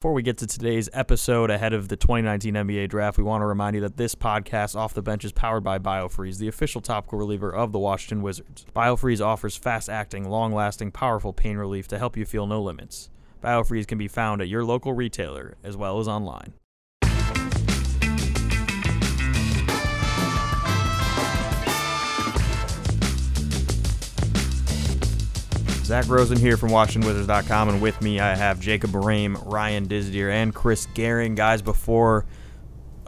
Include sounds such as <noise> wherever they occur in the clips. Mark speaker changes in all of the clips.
Speaker 1: Before we get to today's episode ahead of the 2019 NBA draft, we want to remind you that this podcast, Off the Bench, is powered by BioFreeze, the official topical reliever of the Washington Wizards. BioFreeze offers fast acting, long lasting, powerful pain relief to help you feel no limits. BioFreeze can be found at your local retailer as well as online. Zach Rosen here from WashingtonWizards.com, and with me I have Jacob Rame, Ryan Disdier, and Chris Gehring. Guys, before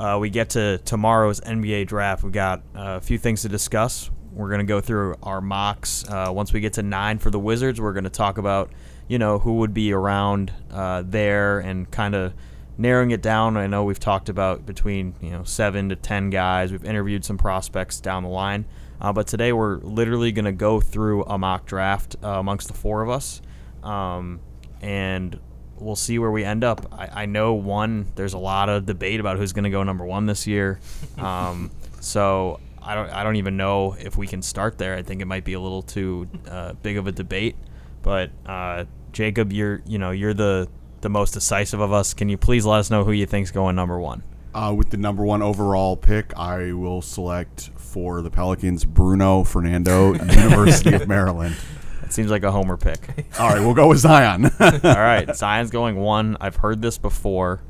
Speaker 1: uh, we get to tomorrow's NBA draft, we've got a few things to discuss. We're going to go through our mocks. Uh, once we get to nine for the Wizards, we're going to talk about, you know, who would be around uh, there and kind of narrowing it down. I know we've talked about between, you know, seven to ten guys. We've interviewed some prospects down the line. Uh, but today we're literally going to go through a mock draft uh, amongst the four of us, um, and we'll see where we end up. I, I, know one. There's a lot of debate about who's going to go number one this year, <laughs> um, so I don't. I don't even know if we can start there. I think it might be a little too uh, big of a debate. But uh, Jacob, you're you know you're the the most decisive of us. Can you please let us know who you think's going number one?
Speaker 2: Uh, with the number one overall pick, I will select for the Pelicans Bruno Fernando, <laughs> University of Maryland.
Speaker 1: That seems like a homer pick. <laughs>
Speaker 2: All right, we'll go with Zion. <laughs>
Speaker 1: All right, Zion's going one. I've heard this before.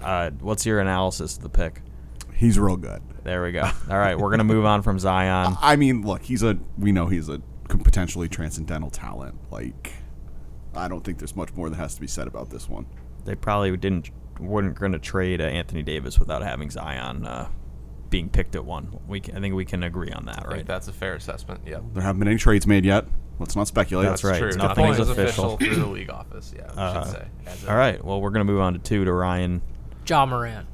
Speaker 1: Uh, what's your analysis of the pick?
Speaker 2: He's real good.
Speaker 1: There we go. All right, we're gonna move on from Zion.
Speaker 2: I mean, look, he's a. We know he's a potentially transcendental talent. Like, I don't think there's much more that has to be said about this one.
Speaker 1: They probably didn't weren't going to trade uh, Anthony Davis without having Zion uh, being picked at one. We can, I think we can agree on that, right?
Speaker 3: that's a fair assessment. Yeah.
Speaker 2: There haven't been any trades made yet. Let's not speculate.
Speaker 1: That's, right.
Speaker 3: True.
Speaker 1: Nothing
Speaker 3: is
Speaker 1: official.
Speaker 3: official through the league office. Yeah, we
Speaker 1: Uh,
Speaker 3: should say. As
Speaker 1: All right. Well, we're going to move on to two to Ryan.
Speaker 4: Ja Morant.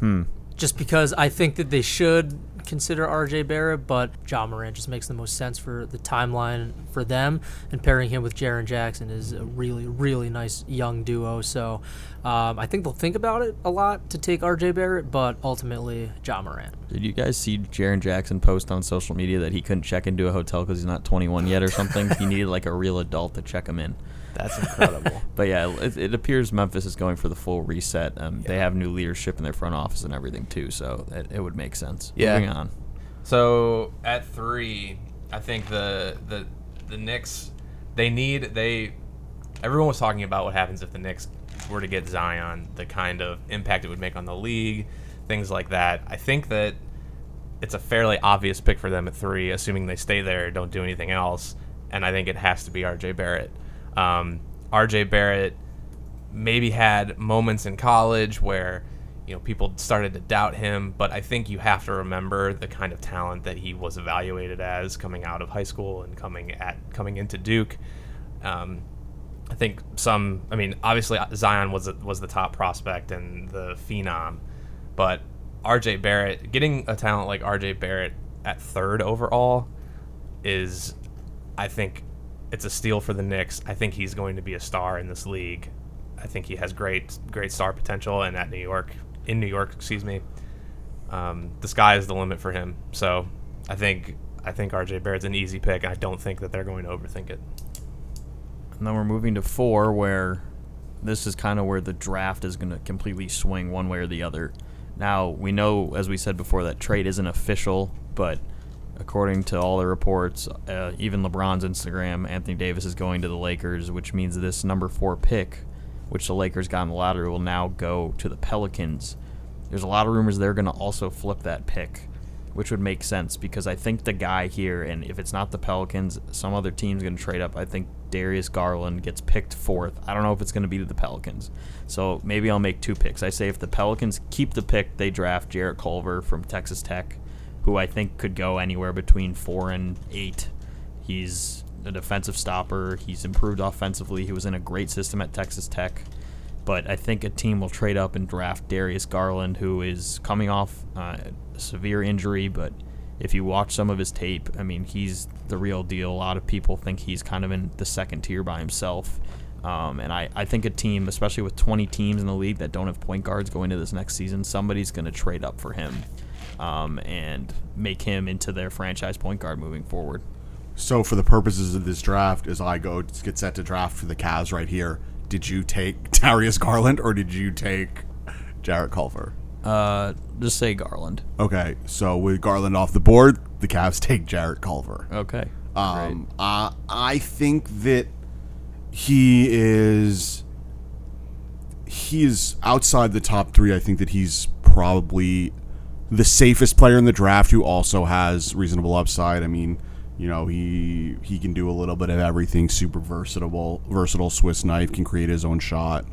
Speaker 1: Hmm.
Speaker 4: Just because I think that they should consider RJ Barrett, but Ja Morant just makes the most sense for the timeline for them. And pairing him with Jaren Jackson is a really, really nice young duo. So um, I think they'll think about it a lot to take RJ Barrett, but ultimately Ja Morant.
Speaker 1: Did you guys see Jaren Jackson post on social media that he couldn't check into a hotel because he's not 21 yet or something? he needed like a real adult to check him in.
Speaker 3: That's incredible. <laughs>
Speaker 1: But yeah, it, it appears Memphis is going for the full reset. Um, They have new leadership in their front office and everything too, so it, it would make sense.
Speaker 3: Yeah.
Speaker 1: Moving on.
Speaker 3: So at three, I think the the the Knicks they need they everyone was talking about what happens if the Knicks were to get Zion, the kind of impact it would make on the league, things like that. I think that it's a fairly obvious pick for them at three, assuming they stay there, don't do anything else, and I think it has to be RJ Barrett. Um, RJ Barrett maybe had moments in college where you know people started to doubt him, but I think you have to remember the kind of talent that he was evaluated as coming out of high school and coming at coming into Duke. Um, I think some. I mean, obviously Zion was was the top prospect and the phenom, but RJ Barrett getting a talent like RJ Barrett at third overall is, I think, it's a steal for the Knicks. I think he's going to be a star in this league. I think he has great great star potential, and at New York, in New York, excuse me, um, the sky is the limit for him. So I think I think RJ Barrett's an easy pick, and I don't think that they're going to overthink it.
Speaker 1: And then we're moving to four, where this is kind of where the draft is going to completely swing one way or the other. Now, we know, as we said before, that trade isn't official, but according to all the reports, uh, even LeBron's Instagram, Anthony Davis is going to the Lakers, which means this number four pick, which the Lakers got in the lottery, will now go to the Pelicans. There's a lot of rumors they're going to also flip that pick, which would make sense because I think the guy here, and if it's not the Pelicans, some other team's going to trade up. I think Darius Garland gets picked fourth. I don't know if it's going to be the Pelicans. So maybe I'll make two picks. I say if the Pelicans keep the pick, they draft Jarrett Culver from Texas Tech, who I think could go anywhere between four and eight. He's a defensive stopper. He's improved offensively. He was in a great system at Texas Tech. But I think a team will trade up and draft Darius Garland, who is coming off uh, a severe injury. But if you watch some of his tape, I mean, he's the real deal. A lot of people think he's kind of in the second tier by himself. Um, and I, I think a team, especially with 20 teams in the league that don't have point guards going into this next season, somebody's going to trade up for him um, and make him into their franchise point guard moving forward.
Speaker 2: So, for the purposes of this draft, as I go get set to draft for the Cavs right here, did you take <laughs> Darius Garland or did you take Jarrett Culver?
Speaker 1: Uh, just say Garland.
Speaker 2: Okay, so with Garland off the board, the Cavs take Jarrett Culver.
Speaker 1: Okay.
Speaker 2: Um, uh, I think that he is he is outside the top three. I think that he's probably the safest player in the draft who also has reasonable upside. I mean, you know, he he can do a little bit of everything. Super versatile, versatile Swiss knife. Can create his own shot.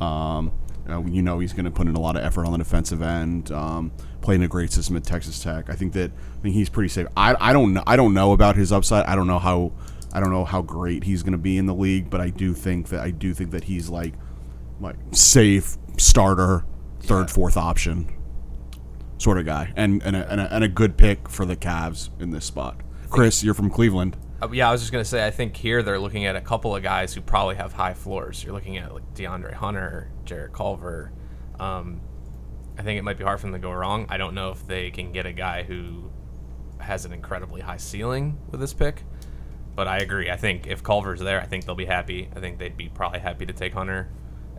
Speaker 2: Um, you know, you know he's going to put in a lot of effort on the defensive end. Um, playing a great system at Texas Tech. I think that I think he's pretty safe. I, I don't know I don't know about his upside. I don't know how I don't know how great he's going to be in the league, but I do think that I do think that he's like like safe starter, third fourth option sort of guy, and and a, and a, and a good pick for the Cavs in this spot. Chris, you're from Cleveland.
Speaker 3: Uh, yeah, I was just gonna say. I think here they're looking at a couple of guys who probably have high floors. You're looking at like DeAndre Hunter, Jarrett Culver. Um, I think it might be hard for them to go wrong. I don't know if they can get a guy who has an incredibly high ceiling with this pick. But I agree. I think if Culver's there, I think they'll be happy. I think they'd be probably happy to take Hunter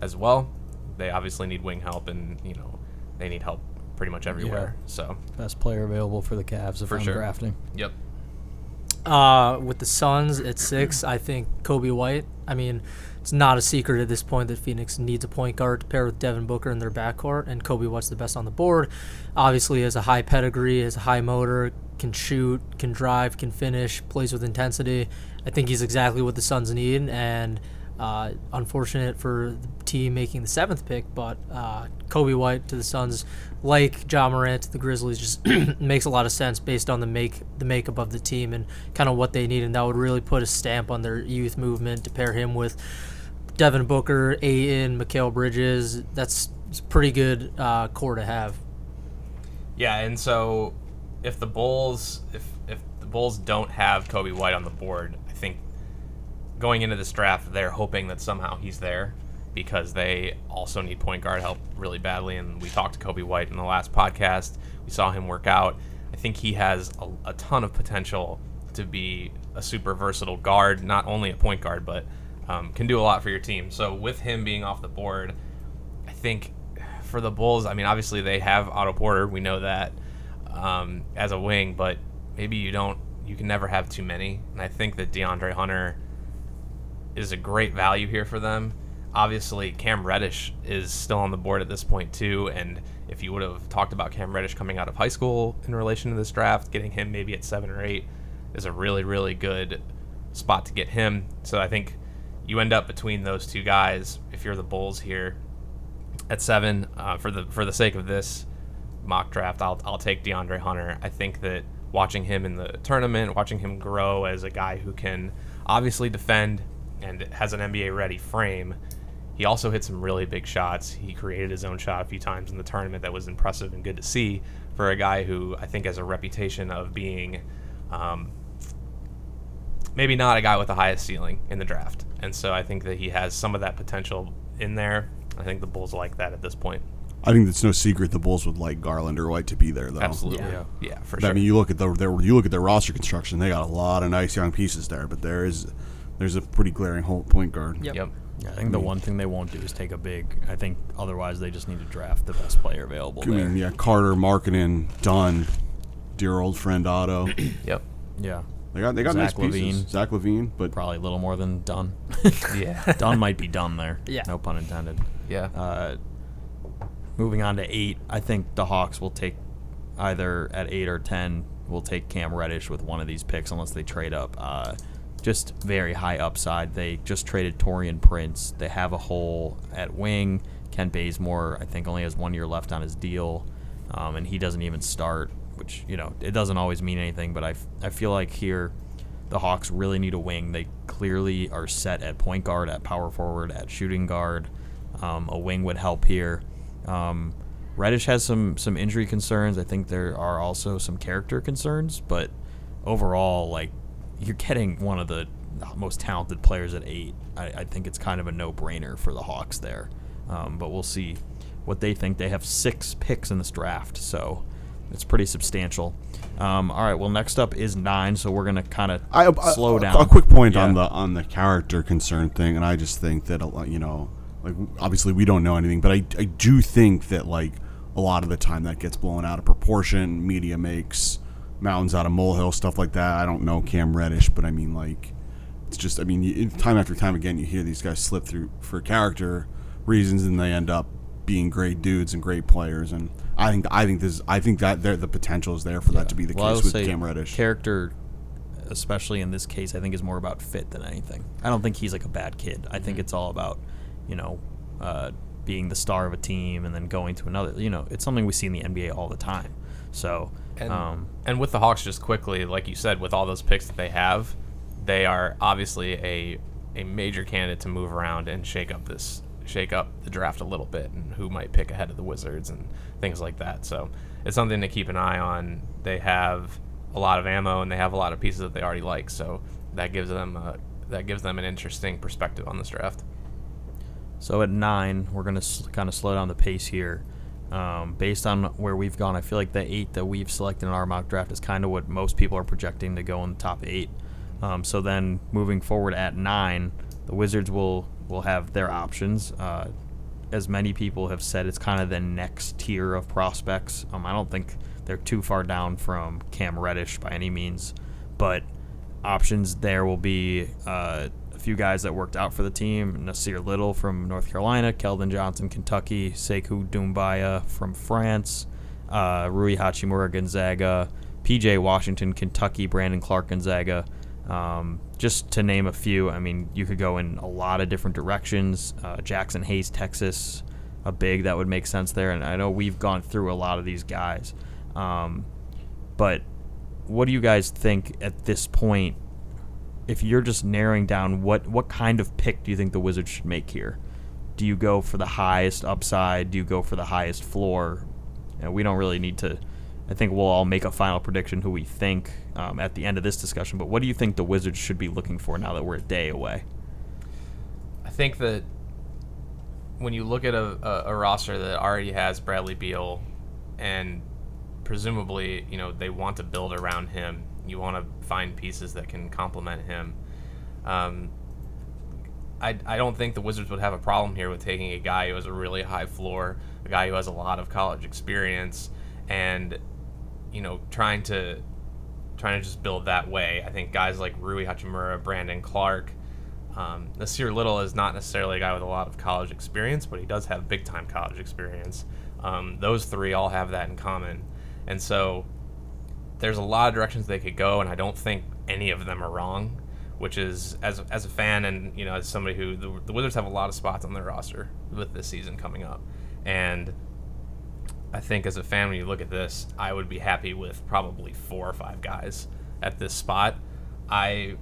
Speaker 3: as well. They obviously need wing help, and you know they need help pretty much everywhere. So
Speaker 1: Best player available for the Cavs if
Speaker 3: For
Speaker 1: I'm
Speaker 3: sure.
Speaker 1: drafting.
Speaker 3: yep,
Speaker 4: Uh, with the Suns at six, I think Coby White. I mean, it's not a secret at this point that Phoenix needs a point guard to pair with Devin Booker in their backcourt, and Coby White's the best on the board. Obviously, has a high pedigree, has a high motor, can shoot, can drive, can finish, plays with intensity. I think he's exactly what the Suns need, and uh, unfortunate for the team making the seventh pick, but uh, Coby White to the Suns, like John Morant the Grizzlies, just <clears throat> makes a lot of sense based on the make the makeup of the team and kind of what they need, and that would really put a stamp on their youth movement to pair him with Devin Booker, Ayton, Mikal Bridges. That's pretty good uh, core to have.
Speaker 3: yeah. And so if the Bulls, if if the Bulls don't have Coby White on the board, I think going into this draft, they're hoping that somehow he's there because they also need point guard help really badly. And we talked to Coby White in the last podcast. We saw him work out. I think he has a, a ton of potential to be a super versatile guard, not only a point guard, but um, can do a lot for your team. So with him being off the board, I think for the Bulls, I mean, obviously they have Otto Porter. We know that um, as a wing, but maybe you don't. You can never have too many. And I think that DeAndre Hunter is a great value here for them. Obviously, Cam Reddish is still on the board at this point too. And if you would have talked about Cam Reddish coming out of high school in relation to this draft, getting him maybe at seven or eight is a really, really good spot to get him. So I think you end up between those two guys if you're the Bulls here at seven. Uh, for the for the sake of this mock draft, I'll I'll take DeAndre Hunter. I think that watching him in the tournament, watching him grow as a guy who can obviously defend and has an NBA ready frame. He also hit some really big shots. He created his own shot a few times in the tournament that was impressive and good to see for a guy who I think has a reputation of being um, maybe not a guy with the highest ceiling in the draft. And so I think that he has some of that potential in there. I think the Bulls like that at this point.
Speaker 2: I think it's no secret the Bulls would like Garland or White to be there, though.
Speaker 3: Absolutely.
Speaker 4: Yeah.
Speaker 3: Yeah, for
Speaker 2: I
Speaker 3: sure.
Speaker 2: I mean, you look at the their, you look at their roster construction; they got a lot of nice young pieces there, but there is there's a pretty glaring hole point guard.
Speaker 4: Yep.
Speaker 3: yep.
Speaker 1: Yeah, I think the one thing they won't do is take a big. I think otherwise they just need to draft the best player available
Speaker 2: I
Speaker 1: there.
Speaker 2: mean, yeah, Carter, Markkanen, Dunn, dear old friend Otto. <clears throat>
Speaker 3: Yep.
Speaker 1: Yeah,
Speaker 2: They got they got nice
Speaker 1: Zach
Speaker 2: pieces.
Speaker 1: LaVine.
Speaker 2: Zach LaVine, but
Speaker 1: probably a little more than done. <laughs>
Speaker 3: Yeah. <laughs>
Speaker 1: done might be done there. <laughs>
Speaker 4: Yeah.
Speaker 1: No pun intended.
Speaker 3: yeah.
Speaker 1: Uh, moving on to eight, I think the Hawks will take either at eight or ten. Will take Cam Reddish with one of these picks unless they trade up. Uh, just very high upside. They just traded Taurean Prince. They have a hole at wing. Ken Bazemore, I think, only has one year left on his deal, um, and he doesn't even start. Which you know, it doesn't always mean anything. But I, f- I feel like here, the Hawks really need a wing. They clearly are set at point guard, at power forward, at shooting guard. Um, a wing would help here. Um, Reddish has some some injury concerns. I think there are also some character concerns, but overall, like you're getting one of the most talented players at eight. I, I think it's kind of a no brainer for the Hawks there. Um, but we'll see what they think. They have six picks in this draft, so it's pretty substantial. Um, all right, well, next up is nine, so we're gonna kind of
Speaker 2: I, I-
Speaker 1: slow down.
Speaker 2: A quick point on the on the character concern thing, and I just think that you know, like obviously we don't know anything, but I I do think that like a lot of the time that gets blown out of proportion. Media makes mountains out of molehill, stuff like that. I don't know Cam Reddish, but I mean like it's just I mean you, time after time again you hear these guys slip through for character reasons, and they end up being great dudes and great players. And I think I think this I think that there the potential is there for that to be the
Speaker 1: Well,
Speaker 2: case with Cam Reddish.
Speaker 1: Character, especially in this case, I think is more about fit than anything. I don't think he's like a bad kid. I
Speaker 2: Mm-hmm.
Speaker 1: think it's all about, you know, uh, being the star of a team and then going to another. You know, it's something we see in the NBA all the time. So,
Speaker 3: And,
Speaker 1: um,
Speaker 3: and with the Hawks, just quickly, like you said, with all those picks that they have, they are obviously a a major candidate to move around and shake up this shake up the draft a little bit and who might pick ahead of the Wizards and things like that. So it's something to keep an eye on. They have a lot of ammo and they have a lot of pieces that they already like. So that gives them a, that gives them an interesting perspective on this draft.
Speaker 1: So at nine, we're going to kind of slow down the pace here. Um, based on where we've gone, I feel like the eight that we've selected in our mock draft is kind of what most people are projecting to go in the top eight. Um, so then moving forward at nine, the Wizards will will have their options. Uh, as many people have said, it's kind of the next tier of prospects. Um, I don't think they're too far down from Cam Reddish by any means, but options there will be uh, a few guys that worked out for the team: Nassir Little from North Carolina, Keldon Johnson, Kentucky, Sekou Doumbouya from France, uh, Rui Hachimura Gonzaga, PJ Washington, Kentucky, Brandon Clarke Gonzaga. Um, just to name a few, I mean, you could go in a lot of different directions. Uh, Jaxson Hayes, Texas, a big that would make sense there. And I know we've gone through a lot of these guys. Um, but what do you guys think at this point? If you're just narrowing down what what kind of pick do you think the Wizards should make here? Do you go for the highest upside? Do you go for the highest floor? You know, we don't really need to. I think we'll all make a final prediction who we think um, at the end of this discussion. But what do you think the Wizards should be looking for now that we're a day away?
Speaker 3: I think that when you look at a, a, a roster that already has Bradley Beal, and presumably, you know, they want to build around him. You want to find pieces that can complement him. Um, I, I don't think the Wizards would have a problem here with taking a guy who has a really high floor, a guy who has a lot of college experience, and you know, trying to trying to just build that way. I think guys like Rui Hachimura, Brandon Clarke, um, Nassir Little is not necessarily a guy with a lot of college experience, but he does have big time college experience. Um, those three all have that in common, and so there's a lot of directions they could go, and I don't think any of them are wrong. Which is as as a fan and you know as somebody who the, the Wizards have a lot of spots on their roster with this season coming up, and I think as a fan, when you look at this, I would be happy with probably four or five guys at this spot. I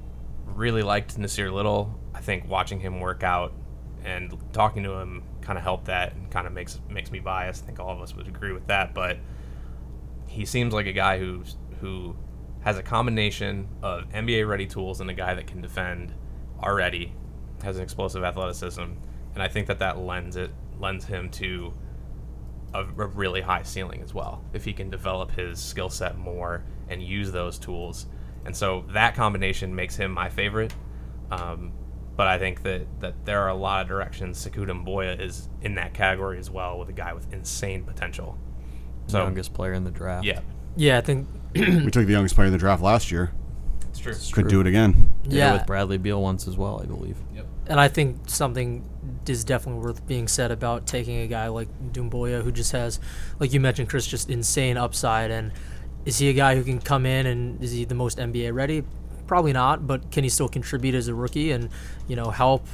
Speaker 3: really liked Nassir Little. I think watching him work out and talking to him kind of helped that and kind of makes makes me biased. I think all of us would agree with that, but he seems like a guy who's who has a combination of NBA ready tools and a guy that can defend already, has an explosive athleticism, and I think that that lends it lends him to a, a really high ceiling as well if he can develop his skill set more and use those tools. And so that combination makes him my favorite. Um, but I think that, that there are a lot of directions. Sekou Doumbouya is in that category as well with a guy with insane potential. So
Speaker 1: Youngest player in the draft.
Speaker 3: yeah,
Speaker 4: Yeah, I think. <clears throat>
Speaker 2: we took the youngest player in the draft last year.
Speaker 3: it's true.
Speaker 2: Could do it again.
Speaker 1: Did it
Speaker 4: Yeah,
Speaker 1: with Bradley Beal once as well, I believe. Yep.
Speaker 4: and I think something is definitely worth being said about taking a guy like Doumbouya, who just has, like you mentioned, Chris, just insane upside. And is he a guy who can come in and is he the most NBA ready? Probably not, but can he still contribute as a rookie and you know help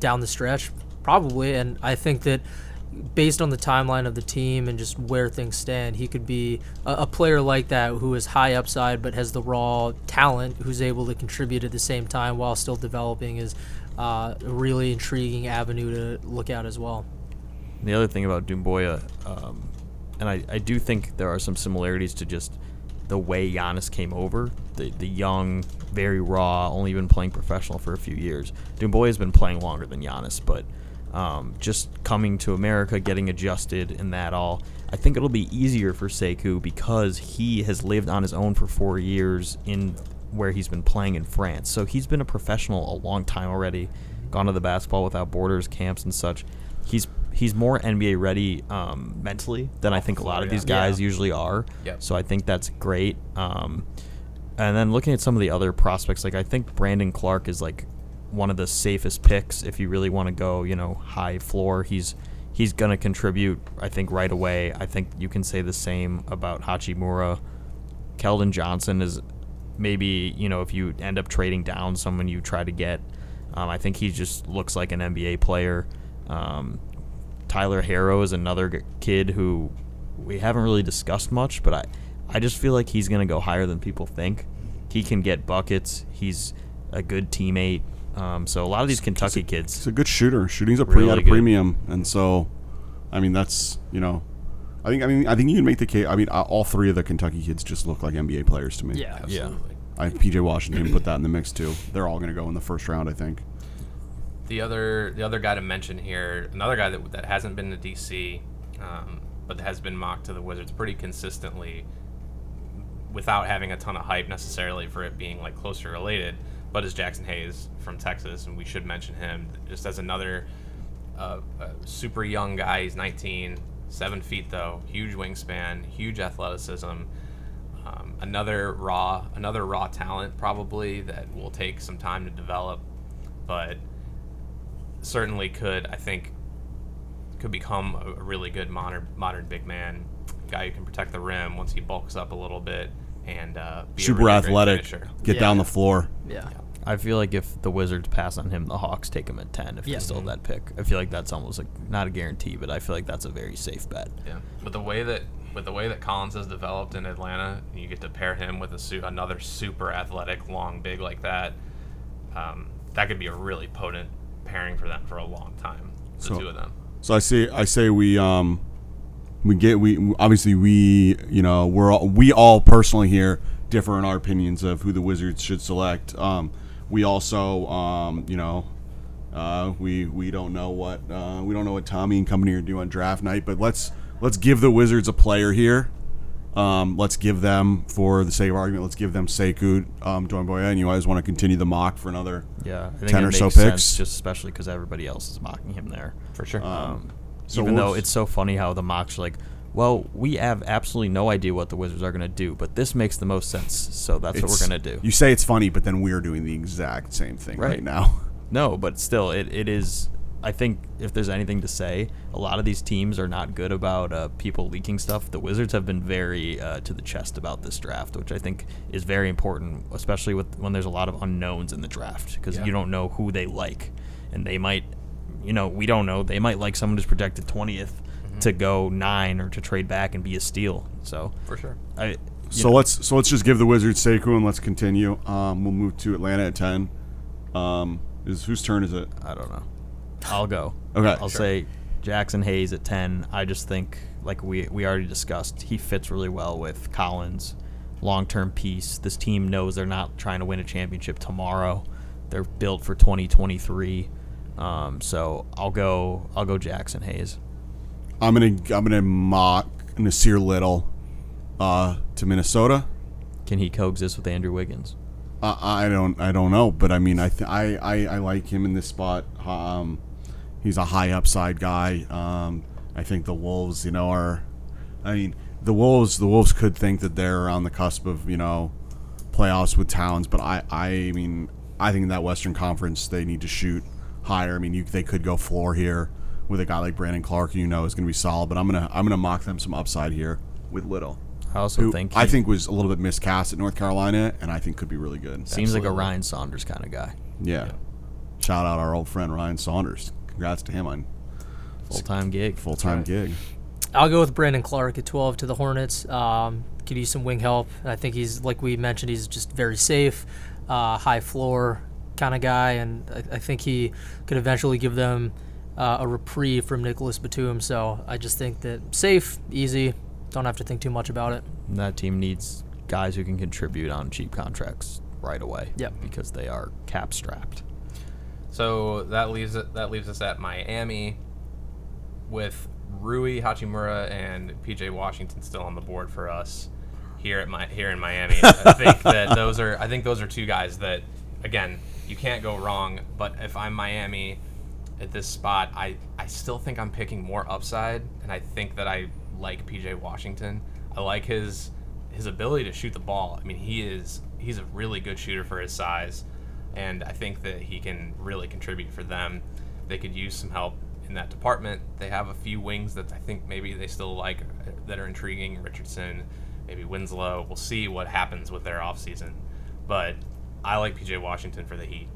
Speaker 4: down the stretch? Probably. And I think that based on the timeline of the team and just where things stand, he could be a, a player like that who is high upside but has the raw talent, who's able to contribute at the same time while still developing is uh, a really intriguing avenue to look at as well.
Speaker 1: The other thing about Doumbouya, um, and I, I do think there are some similarities to just the way Giannis came over. The the young, very raw, only been playing professional for a few years. Doumbouya has been playing longer than Giannis, but um, just coming to America, getting adjusted, and that all. I think it'll be easier for Sekou because he has lived on his own for four years in where he's been playing in France. So he's been a professional a long time already, gone to the basketball without borders camps and such. He's he's more NBA ready um, mentally than I think a lot of these guys
Speaker 4: Yeah.
Speaker 1: usually are.
Speaker 3: Yep.
Speaker 1: So I think that's great. Um, and then looking at some of the other prospects, like I think Brandon Clarke is like one of the safest picks if you really want to go, you know, high floor. He's he's gonna contribute, I think, right away. I think you can say the same about Hachimura. Keldon Johnson is maybe you know if you end up trading down someone you try to get. Um, I think he just looks like an NBA player. Um, Tyler Herro is another kid who we haven't really discussed much, but I, I just feel like he's going to go higher than people think. He can get buckets. He's a good teammate. Um, so a lot of these Kentucky
Speaker 2: He's
Speaker 1: kids,
Speaker 2: a good shooter. Shooting's a pre
Speaker 1: Really
Speaker 2: at a
Speaker 1: good.
Speaker 2: premium, and so, I mean, that's you know, I think I mean I think you can make the case. I mean, uh, all three of the Kentucky kids just look like NBA players to me.
Speaker 4: Yeah,
Speaker 1: Yeah.
Speaker 2: I PJ Washington put that in the mix too. They're all going to go in the first round, I think.
Speaker 3: The other the other guy to mention here, another guy that, that hasn't been to DC, um, but has been mocked to the Wizards pretty consistently, without having a ton of hype necessarily for it being like closely related, but is Jaxson Hayes from Texas, and we should mention him just as another uh, uh, super young guy. He's 19, seven feet though, huge wingspan, huge athleticism. Um, another raw, another raw talent probably that will take some time to develop, but certainly could I think could become a, a really good modern modern big man guy who can protect the rim once he bulks up a little bit and uh, be a
Speaker 2: Super
Speaker 3: really
Speaker 2: athletic,
Speaker 3: finisher.
Speaker 2: get down the floor.
Speaker 4: Yeah.
Speaker 1: I feel like if the Wizards pass on him, the Hawks take him at 10 if
Speaker 4: Yeah.
Speaker 1: they still have that pick. I feel like that's almost like not a guarantee, but I feel like that's a very safe bet.
Speaker 3: Yeah, with the way that with the way that Collins has developed in Atlanta, you get to pair him with a su- another super athletic, long, big like that. Um, that could be a really potent pairing for them for a long time. The
Speaker 2: So-
Speaker 3: two of them.
Speaker 2: So I say I say we um we get we obviously we you know we're all, we all personally here differ in our opinions of who the Wizards should select. Um, we also um, you know uh, we we don't know what uh, we don't know what Tommy and company are doing on draft night, but let's let's give the Wizards a player here. Um, let's give them, for the sake of argument, let's give them Sekou um, Doumbouya, and you guys want to continue the mock for another
Speaker 1: Yeah, I think
Speaker 2: 10
Speaker 1: it
Speaker 2: or
Speaker 1: makes
Speaker 2: so
Speaker 1: sense,
Speaker 2: picks.
Speaker 1: just especially because everybody else is mocking him there.
Speaker 3: For sure.
Speaker 1: Um,
Speaker 2: so
Speaker 1: even though it's so funny how the mocks are like, well, we have absolutely no idea what the Wizards are going to do, but this makes the most sense, so that's what we're going to do.
Speaker 2: You say it's funny, but then we're doing the exact same thing right,
Speaker 1: Right.
Speaker 2: now. <laughs>
Speaker 1: No, but still, it, it is. I think if there's anything to say, a lot of these teams are not good about uh, people leaking stuff. The Wizards have been very uh, to the chest about this draft, which I think is very important, especially with when there's a lot of unknowns in the draft because
Speaker 3: Yeah.
Speaker 1: you don't know who they like, and they might, you know, we don't know. They might like someone who's projected 20th to go nine or to trade back and be a steal. So
Speaker 3: for sure.
Speaker 1: I.
Speaker 2: So
Speaker 1: know,
Speaker 2: let's so let's just give the Wizards Sekou and let's continue. Um, we'll move to Atlanta at ten. Um, is whose turn is it?
Speaker 1: I don't know. I'll go.
Speaker 2: Okay.
Speaker 1: I'll
Speaker 2: Sure.
Speaker 1: say Jaxson Hayes at 10. I just think, like we, we already discussed, he fits really well with Collins. Long term piece. This team knows they're not trying to win a championship tomorrow. They're built for 2023. Um, so I'll go. I'll go Jaxson Hayes.
Speaker 2: I'm gonna I'm gonna mock Nassir Little uh, to Minnesota.
Speaker 1: Can he coexist with Andrew Wiggins?
Speaker 2: Uh, I don't I don't know, but I mean I th- I, I I like him in this spot. Um, he's a high upside guy. Um, I think the Wolves, you know, are. I mean, the Wolves the Wolves could think that they're on the cusp of you know playoffs with Towns, but I I mean I think in that Western Conference they need to shoot higher. I mean, you, they could go floor here with a guy like Brandon Clarke, who you know is going to be solid. But I'm gonna I'm gonna mock them some upside here with Little.
Speaker 1: I also
Speaker 2: Who
Speaker 1: think
Speaker 2: I think was a little bit miscast at North Carolina, and I think could be really good.
Speaker 1: seems like a Ryan Saunders kind of guy.
Speaker 2: Yeah. Shout out our old friend Ryan Saunders. Congrats to him on
Speaker 1: Full time gig.
Speaker 2: full time
Speaker 3: right.
Speaker 2: gig.
Speaker 4: I'll go with Brandon Clarke at 12 to the Hornets. Um, could use some wing help. I think he's, like we mentioned, he's just very safe, uh, high floor kind of guy, and I, I think he could eventually give them uh, a reprieve from Nicolas Batum. So I just think that safe, easy, don't have to think too much about it.
Speaker 1: And that team needs guys who can contribute on cheap contracts right away.
Speaker 4: Yep.
Speaker 1: Because they are cap strapped.
Speaker 3: So that leaves it. That leaves us at Miami, with Rui Hachimura and PJ Washington still on the board for us here at my here in Miami. I <laughs> think that those are. I think those are two guys that, again, you can't go wrong. But if I'm Miami, at this spot, I I still think I'm picking more upside, and I think that I like PJ Washington. I like his his ability to shoot the ball. I mean, he is he's a really good shooter for his size, and I think that he can really contribute for them. They could use some help in that department. They have a few wings that I think maybe they still like that are intriguing. Richardson, maybe Winslow. We'll see what happens with their offseason. But I like PJ Washington for the Heat.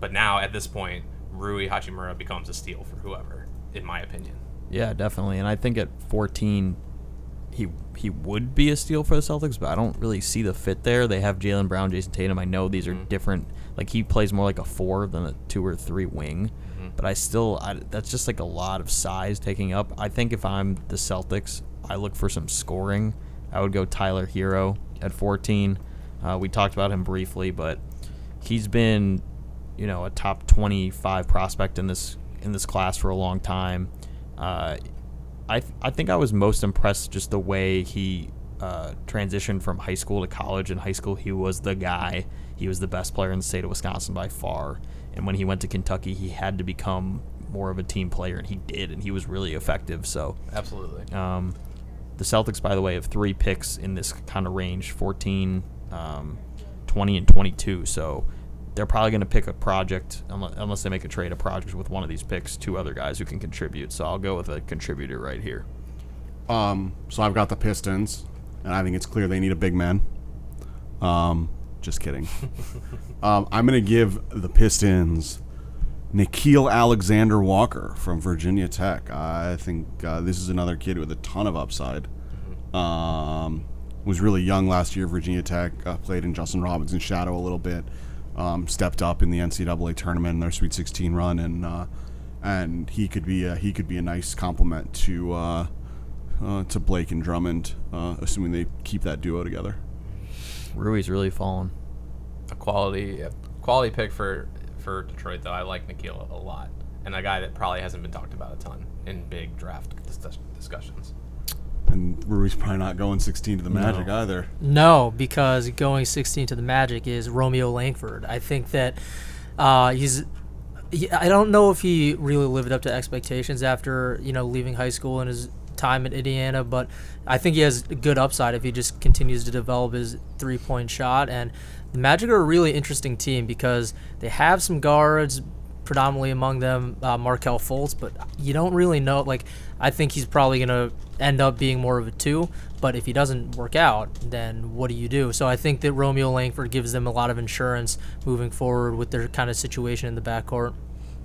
Speaker 3: But now at this point, Rui Hachimura becomes a steal for whoever, in my opinion.
Speaker 1: Yeah, definitely. And I think at 14, he he would be a steal for the Celtics, but I don't really see the fit there. They have Jaylen Brown, Jayson Tatum. I know these are
Speaker 3: Mhm.
Speaker 1: different. Like he plays more like a four than a two or three wing, but I still I, that's just like a lot of size taking up. I think if I'm the Celtics, I look for some scoring. I would go Tyler Herro at 14. Uh, we talked about him briefly, but he's been, you know, a top 25 prospect in this in this class for a long time. Uh, I th- I think I was most impressed just the way he uh, transitioned from high school to college. In high school, he was the guy. He was the best player in the state of Wisconsin by far. And when he went to Kentucky, he had to become more of a team player, and he did, and he was really effective. So
Speaker 3: Absolutely.
Speaker 1: um, the Celtics, by the way, have three picks in this kind of range 14, um, 20, and 22. So they're probably going to pick a project, unless, they make a trade, a project with one of these picks, two other guys who can contribute. So I'll go with a contributor right here.
Speaker 2: Um, so I've got the Pistons, and I think it's clear they need a big man. Um, just kidding. <laughs> um, I'm going to give the Pistons Nickeil Alexander Walker from Virginia Tech. I think uh, this is another kid with a ton of upside. Um, was really young last year. Virginia Tech uh, played in Justin Robinson's shadow a little bit. Um, stepped up in the NCAA tournament in their Sweet 16 run, and uh, and he could be a, he could be a nice complement to uh, uh, to Blake and Drummond, uh, assuming they keep that duo together.
Speaker 1: Rui's really fallen.
Speaker 3: a quality a quality pick for for Detroit though. I like Nickeil a lot, and a guy that probably hasn't been talked about a ton in big draft discussions.
Speaker 2: And Rui's probably not going 16 to the Magic either.
Speaker 4: No, because going 16 to the Magic is Romeo Langford. I think that uh, he's. he- I don't know if he really lived up to expectations after you know leaving high school and his time at Indiana, but I think he has a good upside if he just continues to develop his three point shot. And the Magic are a really interesting team because they have some guards, predominantly among them uh, Markelle Fultz, but you don't really know. Like, I think he's probably going to end up being more of a two, but if he doesn't work out, then what do you do? So I think that Romeo Langford gives them a lot of insurance moving forward with their kind of situation in the backcourt.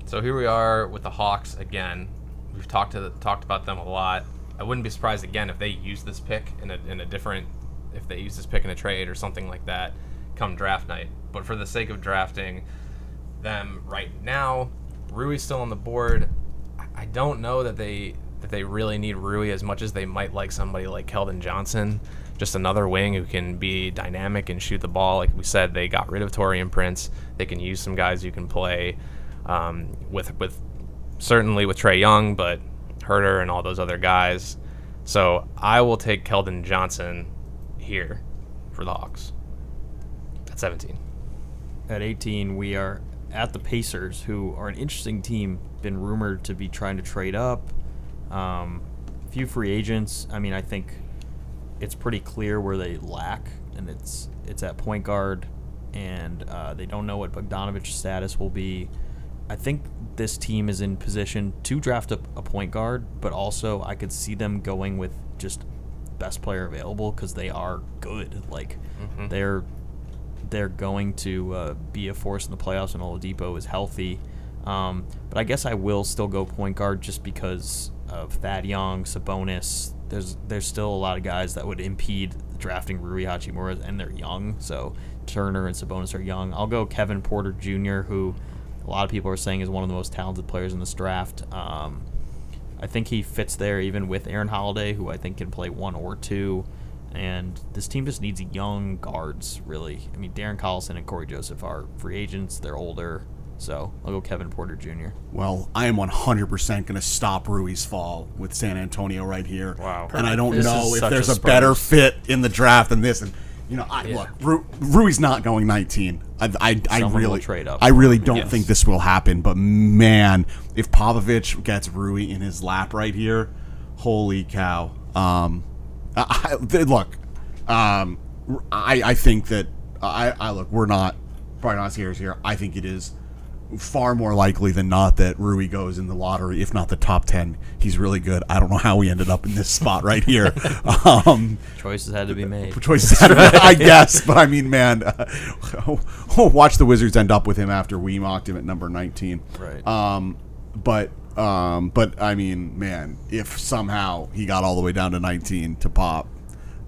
Speaker 3: So here we are with the Hawks again. We've talked to talked about them a lot. I wouldn't be surprised again if they use this pick in a, in a different if they use this pick in a trade or something like that come draft night. But for the sake of drafting them right now, Rui's still on the board. I don't know that they that they really need Rui as much as they might like somebody like Keldon Johnson, just another wing who can be dynamic and shoot the ball. Like we said, they got rid of Taurean Prince. They can use some guys who can play um, with with certainly with Trae Young, but Huerter and all those other guys. So I will take Keldon Johnson here for the Hawks at 17.
Speaker 1: At 18, we are at the Pacers, who are an interesting team. Been rumored to be trying to trade up. Um, few free agents. I mean, I think it's pretty clear where they lack, and it's it's at point guard, and uh, they don't know what Bogdanovic's status will be. I think this team is in position to draft a, a point guard, but also I could see them going with just best player available because they are good. Like they're they're going to uh, be a force in the playoffs, and Oladipo is healthy. Um, but I guess I will still go point guard just because of Thad Young, Sabonis. There's there's still a lot of guys that would impede drafting Rui Hachimura, and they're young. So Turner and Sabonis are young. I'll go Kevin Porter Jr., who a lot of people are saying is one of the most talented players in this draft. Um, I think he fits there even with Aaron Holiday, who I think can play one or two. And this team just needs young guards, really. I mean, Darren Collison and Cory Joseph are free agents. They're older. So I'll go Kevin Porter Jr.
Speaker 2: Well, I am 100% going to stop Rui's fall with San Antonio right here.
Speaker 1: Wow.
Speaker 2: And I don't
Speaker 1: This
Speaker 2: know
Speaker 1: is
Speaker 2: if
Speaker 1: such
Speaker 2: there's
Speaker 1: a
Speaker 2: a, better fit in the draft than this. And you know, I look, Ru, Rui's not going 19. I, I, I
Speaker 1: Someone will
Speaker 2: really,
Speaker 1: trade up
Speaker 2: I really
Speaker 1: him,
Speaker 2: don't
Speaker 1: yes.
Speaker 2: think this will happen. But man, if Popovich gets Rui in his lap right here, holy cow! Um, I, I, look, um, I, I think that I, I look, we're not probably not scares here. I think it is far more likely than not that Rui goes in the lottery, if not the top ten. He's really good. I don't know how we ended up in this spot right here. <laughs> Um,
Speaker 1: Choices had to be made.
Speaker 2: choices, <laughs> I guess, but I mean, man, uh, <laughs> watch the Wizards end up with him after we mocked him at number nineteen.
Speaker 1: Right.
Speaker 2: Um, but um, but I mean, man, if somehow he got all the way down to nineteen to pop,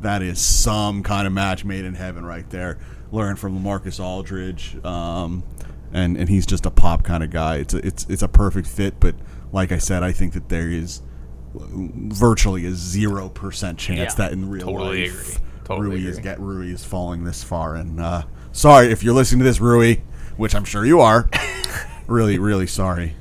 Speaker 2: that is some kind of match made in heaven right there. Learn from Marcus Aldridge, um, and and he's just a pop kind of guy. It's a, it's it's a perfect fit. But like I said, I think that there is virtually a zero percent chance
Speaker 4: Yeah.
Speaker 2: that in real
Speaker 3: Totally
Speaker 2: life
Speaker 3: agree. Totally
Speaker 2: Rui is
Speaker 3: agree.
Speaker 2: get Rui is falling this far. And uh, sorry if you're listening to this, Rui, which I'm sure you are. <laughs> really, really sorry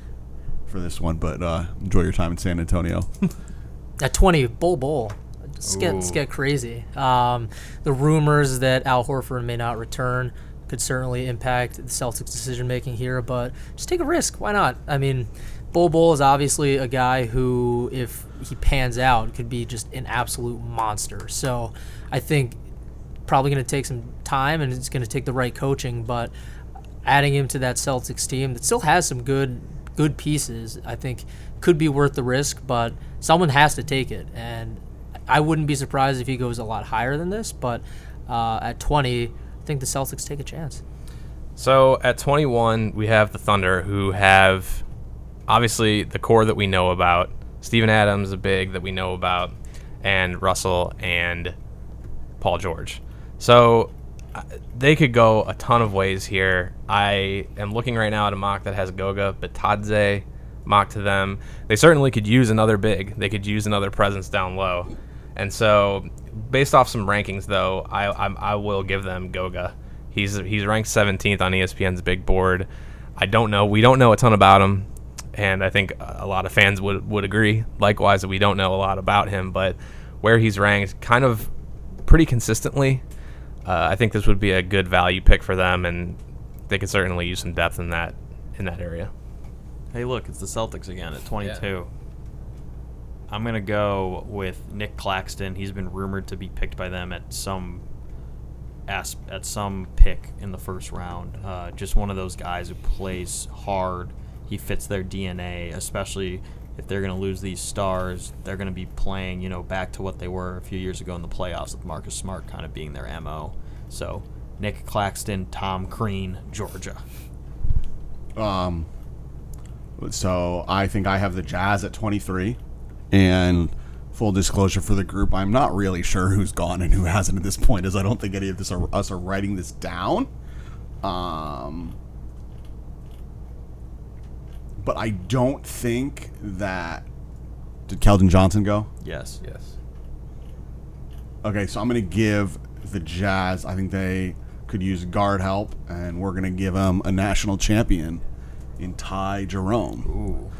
Speaker 2: for this one, but uh, enjoy your time in San Antonio. <laughs>
Speaker 4: At 20, Bol Bol. Let's get, let's get crazy. Um, the rumors that Al Horford may not return could certainly impact the Celtics' decision making here, but just take a risk. Why not? I mean, Bol Bol is obviously a guy who, if he pans out, could be just an absolute monster. So I think probably going to take some time and it's going to take the right coaching, but adding him to that Celtics team that still has some good good pieces, I think could be worth the risk, but someone has to take it. And I wouldn't be surprised if he goes a lot higher than this, but uh, at 20, I think the Celtics take a chance.
Speaker 3: So at 21, we have the Thunder, who have obviously the core that we know about. Steven Adams, a big that we know about, and Russell and Paul George. So uh, they could go a ton of ways here. I am looking right now at a mock that has Goga Bitadze mock to them. They certainly could use another big. They could use another presence down low. And so, based off some rankings, though, I I, I will give them Goga. He's he's ranked 17th on ESPN's big board. I don't know. We don't know a ton about him, and I think a lot of fans would would agree. Likewise, that we don't know a lot about him, but where he's ranked, kind of pretty consistently. Uh, I think this would be a good value pick for them, and they could certainly use some depth in that in that area.
Speaker 1: Hey, look, it's the Celtics again at 22. I'm to go with Nic Claxton. He's been rumored to be picked by them at some as- at some pick in the first round. Uh, just one of those guys who plays hard. He fits their DNA, especially if they're to lose these stars. They're to be playing, you know, back to what they were a few years ago in the playoffs with Marcus Smart kind of being their MO. So, Nic Claxton, Tom Crean, Georgia.
Speaker 2: Um, so I think I have the Jazz at 23. And full disclosure for the group, I'm not really sure who's gone and who hasn't at this point, as I don't think any of this are, us are writing this down. Um, but I don't think that. Did Keldon Johnson go?
Speaker 1: Yes.
Speaker 3: Yes.
Speaker 2: Okay, so I'm going to give the Jazz. I think they could use guard help, and we're going to give them a national champion in Ty Jerome.
Speaker 1: Ooh.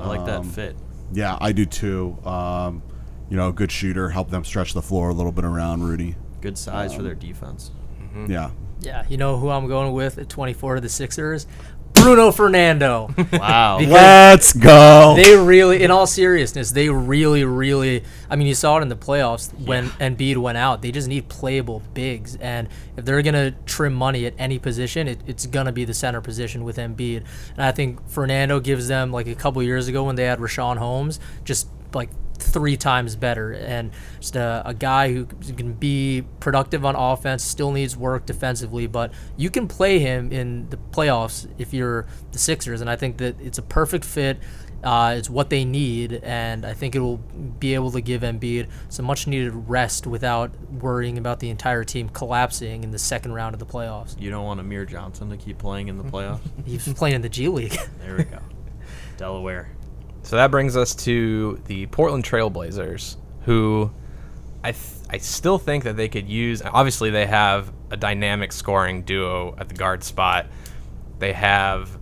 Speaker 1: I like that
Speaker 2: Um,
Speaker 1: fit.
Speaker 2: Yeah, I do too. Um, you know, good shooter, help them stretch the floor a little bit around Rudy.
Speaker 1: Good size for their defense.
Speaker 2: Yeah.
Speaker 4: Yeah, you know who I'm going with at 24 to the Sixers? Bruno Fernando. <laughs>
Speaker 1: Wow.
Speaker 2: Let's go.
Speaker 4: they really, in all seriousness, they really, really. I mean, you saw it in the playoffs when Embiid went out. They just need playable bigs, and if they're gonna trim money at any position, it, it's gonna be the center position with Embiid. And I think Fernando gives them like a couple years ago when they had Richaun Holmes, just like three times better, and just a, a guy who can be productive on offense, still needs work defensively, but you can play him in the playoffs if you're the Sixers, and I think that it's a perfect fit. Uh, it's what they need, and I think it will be able to give Embiid some much needed rest without worrying about the entire team collapsing in the second round of the playoffs.
Speaker 1: You don't want Amir Johnson to keep playing in the <laughs> playoffs?
Speaker 4: He's been playing in the G League.
Speaker 1: there we go. <laughs> Delaware.
Speaker 3: So that brings us to the Portland Trailblazers, who I th- I still think that they could use. Obviously, they have a dynamic scoring duo at the guard spot. They have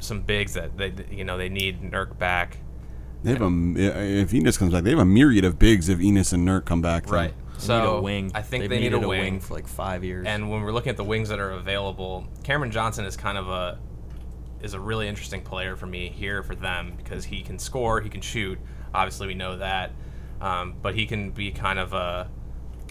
Speaker 3: some bigs that they you know they need Nurk back.
Speaker 2: They have a if Enes comes back, they have a myriad of bigs if Enes and Nurk come back. then.
Speaker 3: Right.
Speaker 1: They
Speaker 3: So
Speaker 1: need a wing.
Speaker 3: I think
Speaker 1: They've
Speaker 3: they need a
Speaker 1: needed
Speaker 3: wing.
Speaker 1: for like five years.
Speaker 3: And when we're looking at the wings that are available, Cameron Johnson is kind of a is a really interesting player for me here for them because he can score, he can shoot. Obviously, we know that, um, but he can be kind of a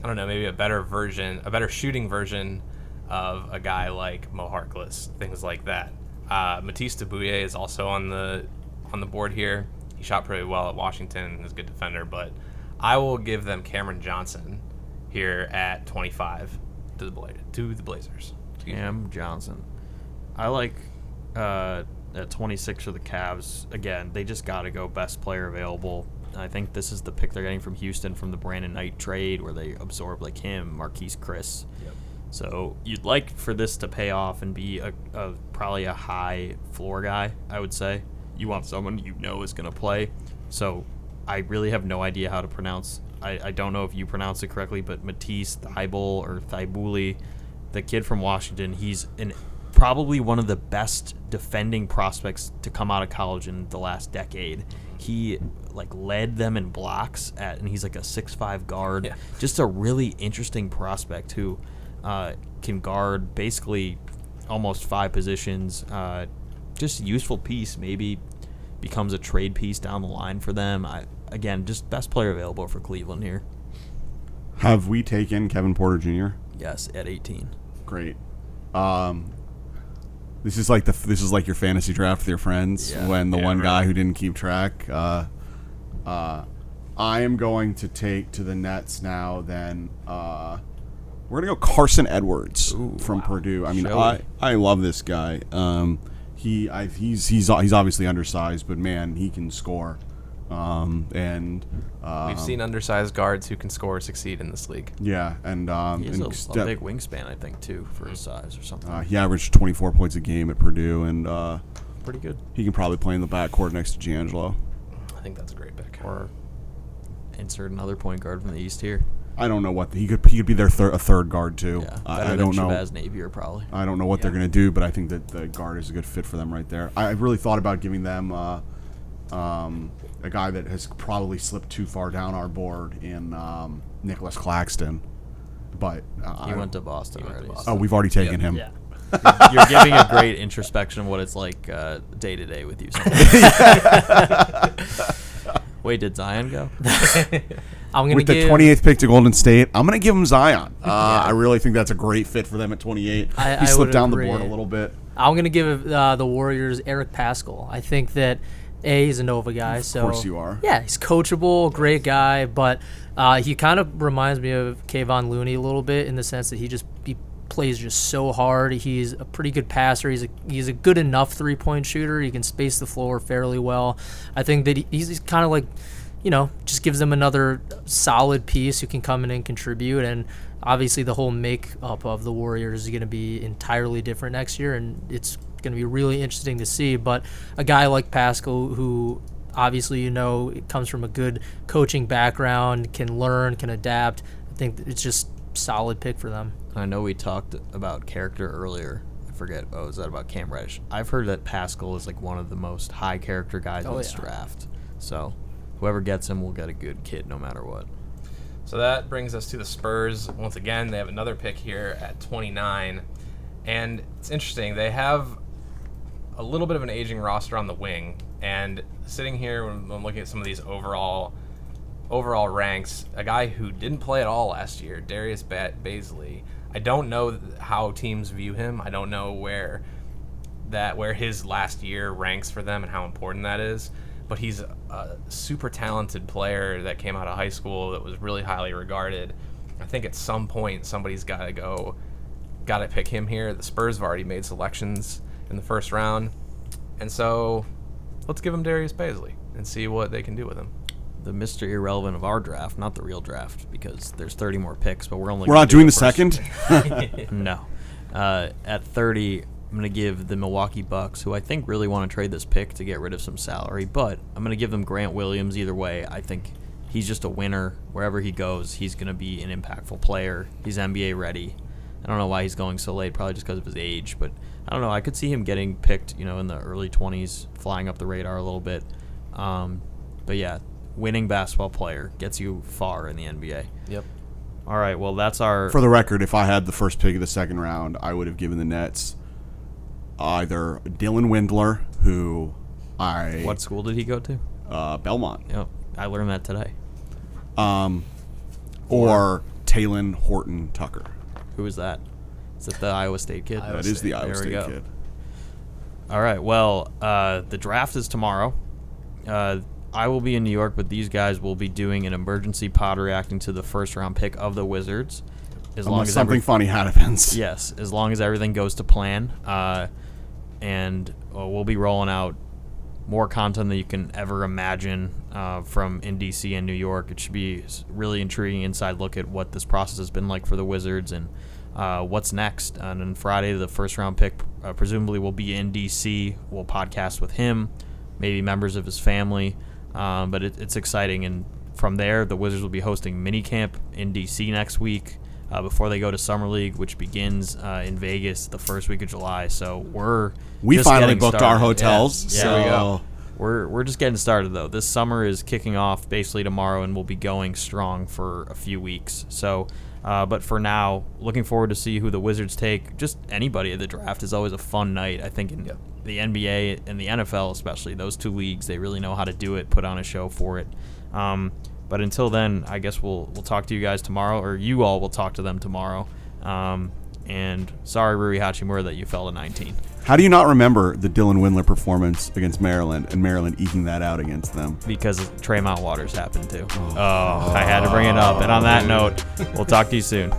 Speaker 3: I don't know, maybe a better version, a better shooting version of a guy like Mo Harkless, things like that. Uh, Matisse Thybulle is also on the on the board here. He shot pretty well at Washington and is a good defender, but I will give them Cameron Johnson here at 25 to the Bla- to the Blazers.
Speaker 1: Cam Johnson. I like uh, at 26 for the Cavs. Again, they just got to go best player available. I think this is the pick they're getting from Houston from the Brandon Knight trade where they absorb like him, Marquese Chriss. So you'd like for this to pay off and be a, a probably a high floor guy. I would say you want someone you know is going to play. So I really have no idea how to pronounce. I, I don't know if you pronounce it correctly, but Matisse Thibault or Thibauli, the kid from Washington, he's an probably one of the best defending prospects to come out of college in the last decade. He like led them in blocks at, and he's like a six-five guard.
Speaker 3: Yeah.
Speaker 1: Just a really interesting prospect who uh, can guard basically almost five positions. Uh, just a useful piece, maybe becomes a trade piece down the line for them. I again, just best player available for Cleveland here.
Speaker 2: Have we taken Kevin Porter Jr.?
Speaker 1: Yes, at 18.
Speaker 2: Great. Um, this is like the this is like your fantasy draft with your friends
Speaker 1: Yeah.
Speaker 2: when the
Speaker 3: Yeah,
Speaker 2: one
Speaker 3: right.
Speaker 2: guy who didn't keep track. Uh, uh, I am going to take to the Nets now. Then uh, we're gonna go Carson Edwards
Speaker 1: Ooh,
Speaker 2: from
Speaker 1: wow.
Speaker 2: Purdue. I mean,
Speaker 1: Showy.
Speaker 2: I I love this guy. Um, he I, he's he's he's obviously undersized, but man, he can score. Um, and um,
Speaker 3: We've seen undersized guards who can score or succeed in this league.
Speaker 2: yeah, and um,
Speaker 1: He has
Speaker 2: and
Speaker 1: a, a big wingspan, I think, too, for his size or something.
Speaker 2: Uh, he averaged 24 points a game at Purdue, and uh,
Speaker 1: Pretty good.
Speaker 2: he can probably play in the backcourt next to D'Angelo.
Speaker 3: I think that's a great pick.
Speaker 1: Or insert another point guard from the East here.
Speaker 2: I don't know what the, he could he could be their thir- a third guard too.
Speaker 1: Yeah,
Speaker 2: I, I don't know.
Speaker 1: Shabazz Napier, probably.
Speaker 2: I don't know what they're gonna do, but I think that the guard is a good fit for them right there. I I really thought about giving them uh, um, a guy that has probably slipped too far down our board in um, Nicholas Claxton, but uh,
Speaker 1: He
Speaker 2: I-
Speaker 1: went to Boston
Speaker 3: He went to
Speaker 1: already.
Speaker 3: Boston.
Speaker 2: Oh, we've already taken him.
Speaker 4: Yeah.
Speaker 1: You're giving a great introspection of what it's like day to day with you. <laughs> <laughs> Wait, did Zion go? <laughs>
Speaker 4: I'm gonna
Speaker 2: With the 28th pick to Golden State, I'm going to give him Zion. Uh, I really think that's a great fit for them at 28.
Speaker 4: I-
Speaker 2: he
Speaker 4: I
Speaker 2: slipped
Speaker 4: would
Speaker 2: down
Speaker 4: agree.
Speaker 2: the board a little bit.
Speaker 4: I'm gonna give uh, the Warriors Eric Paschall. I think that a he's a Nova guy, so
Speaker 2: Of
Speaker 4: so
Speaker 2: course you are.
Speaker 4: Yeah, he's coachable, great guy, but uh, he kind of reminds me of Kevon Looney a little bit in the sense that he just he plays just so hard. He's a pretty good passer. He's a he's a good enough three point shooter. He can space the floor fairly well. I think that he, he's, he's kind of like, you know, just gives them another solid piece who can come in and contribute. And obviously, the whole makeup of the Warriors is going to be entirely different next year, and it's going to be really interesting to see. But a guy like Paschall, who obviously you know comes from a good coaching background, can learn, can adapt. I think it's just solid pick for them.
Speaker 1: I know we talked about character earlier. I forget. Oh, is that about Cam Reddish? I've heard that Paschall is like one of the most high character guys oh, in
Speaker 4: Oh,
Speaker 1: this
Speaker 4: yeah.
Speaker 1: draft. So whoever gets him will get a good kid no matter what.
Speaker 3: So that brings us to the Spurs. Once again, they have another pick here at 29. And it's interesting. They have a little bit of an aging roster on the wing. And sitting here, when I'm looking at some of these overall overall ranks, a guy who didn't play at all last year, Darius ba- Bazley. I don't know how teams view him. I don't know where that where his last year ranks for them and how important that is. But he's a super talented player that came out of high school that was really highly regarded. I think at some point somebody's got to go, got to pick him here. The Spurs have already made selections in the first round, and so let's give him Darius Bazley and see what they can do with him.
Speaker 1: The Mr. Irrelevant of our draft, not the real draft, because there's 30 more picks, but we're only
Speaker 2: We're not
Speaker 1: do
Speaker 2: doing the
Speaker 1: first-
Speaker 2: second. <laughs> <laughs>
Speaker 1: No. Uh, at 30, I'm going to give the Milwaukee Bucks, who I think really want to trade this pick to get rid of some salary, but I'm going to give them Grant Williams either way. I think he's just a winner. Wherever he goes, he's going to be an impactful player. He's NBA ready. I don't know why he's going so late. Probably just because of his age. But I don't know. I could see him getting picked, you know, in the early 20s, flying up the radar a little bit. Um, but yeah, winning basketball player gets you far in the NBA.
Speaker 3: Yep.
Speaker 1: All right. Well, that's our.
Speaker 2: For the record, if I had the first pick of the second round, I would have given the Nets either Dylan Windler, who I
Speaker 1: what school did he go to?
Speaker 2: uh, Belmont,
Speaker 1: Yep. I learned that today.
Speaker 2: um, or Talen Horton Tucker.
Speaker 1: Who is that? Is it the Iowa State kid?
Speaker 4: Iowa
Speaker 2: That is the Iowa
Speaker 1: There
Speaker 2: State kid.
Speaker 1: All right. Well, uh, the draft is tomorrow. Uh, I will be in New York, but these guys will be doing an emergency pod reacting to the first round pick of the Wizards. As long as
Speaker 2: something
Speaker 1: every-
Speaker 2: funny happens. <laughs>
Speaker 1: yes, as long as everything goes to plan, uh, and uh, we'll be rolling out more content than you can ever imagine uh, from in DC and New York. It should be really intriguing inside look at what this process has been like for the Wizards and uh, what's next. And then Friday, the first round pick uh, presumably will be in DC. We'll podcast with him, maybe members of his family. Um, but it, it's exciting. And from there, the Wizards will be hosting minicamp in DC next week uh, before they go to Summer League, which begins uh, in Vegas the first week of July. So we're
Speaker 2: We finally booked
Speaker 1: started.
Speaker 2: our hotels,
Speaker 1: Yeah,
Speaker 2: so
Speaker 1: there we go. We're we're just getting started though. This summer is kicking off basically tomorrow, and we'll be going strong for a few weeks. So, uh, but for now, looking forward to see who the Wizards take. Just anybody at the draft is always a fun night. I think in the NBA and the NFL especially, those two leagues, they really know how to do it, put on a show for it. Um, but until then, I guess we'll we'll talk to you guys tomorrow, or you all will talk to them tomorrow. Um, and sorry, Rui Hachimura, that you fell to 19
Speaker 2: How do you not remember the Dylan Windler performance against Maryland and Maryland eking that out against them?
Speaker 1: because Tremont Waters happened to. Oh, oh I had to bring it up. And on that oh. note, we'll talk to you soon.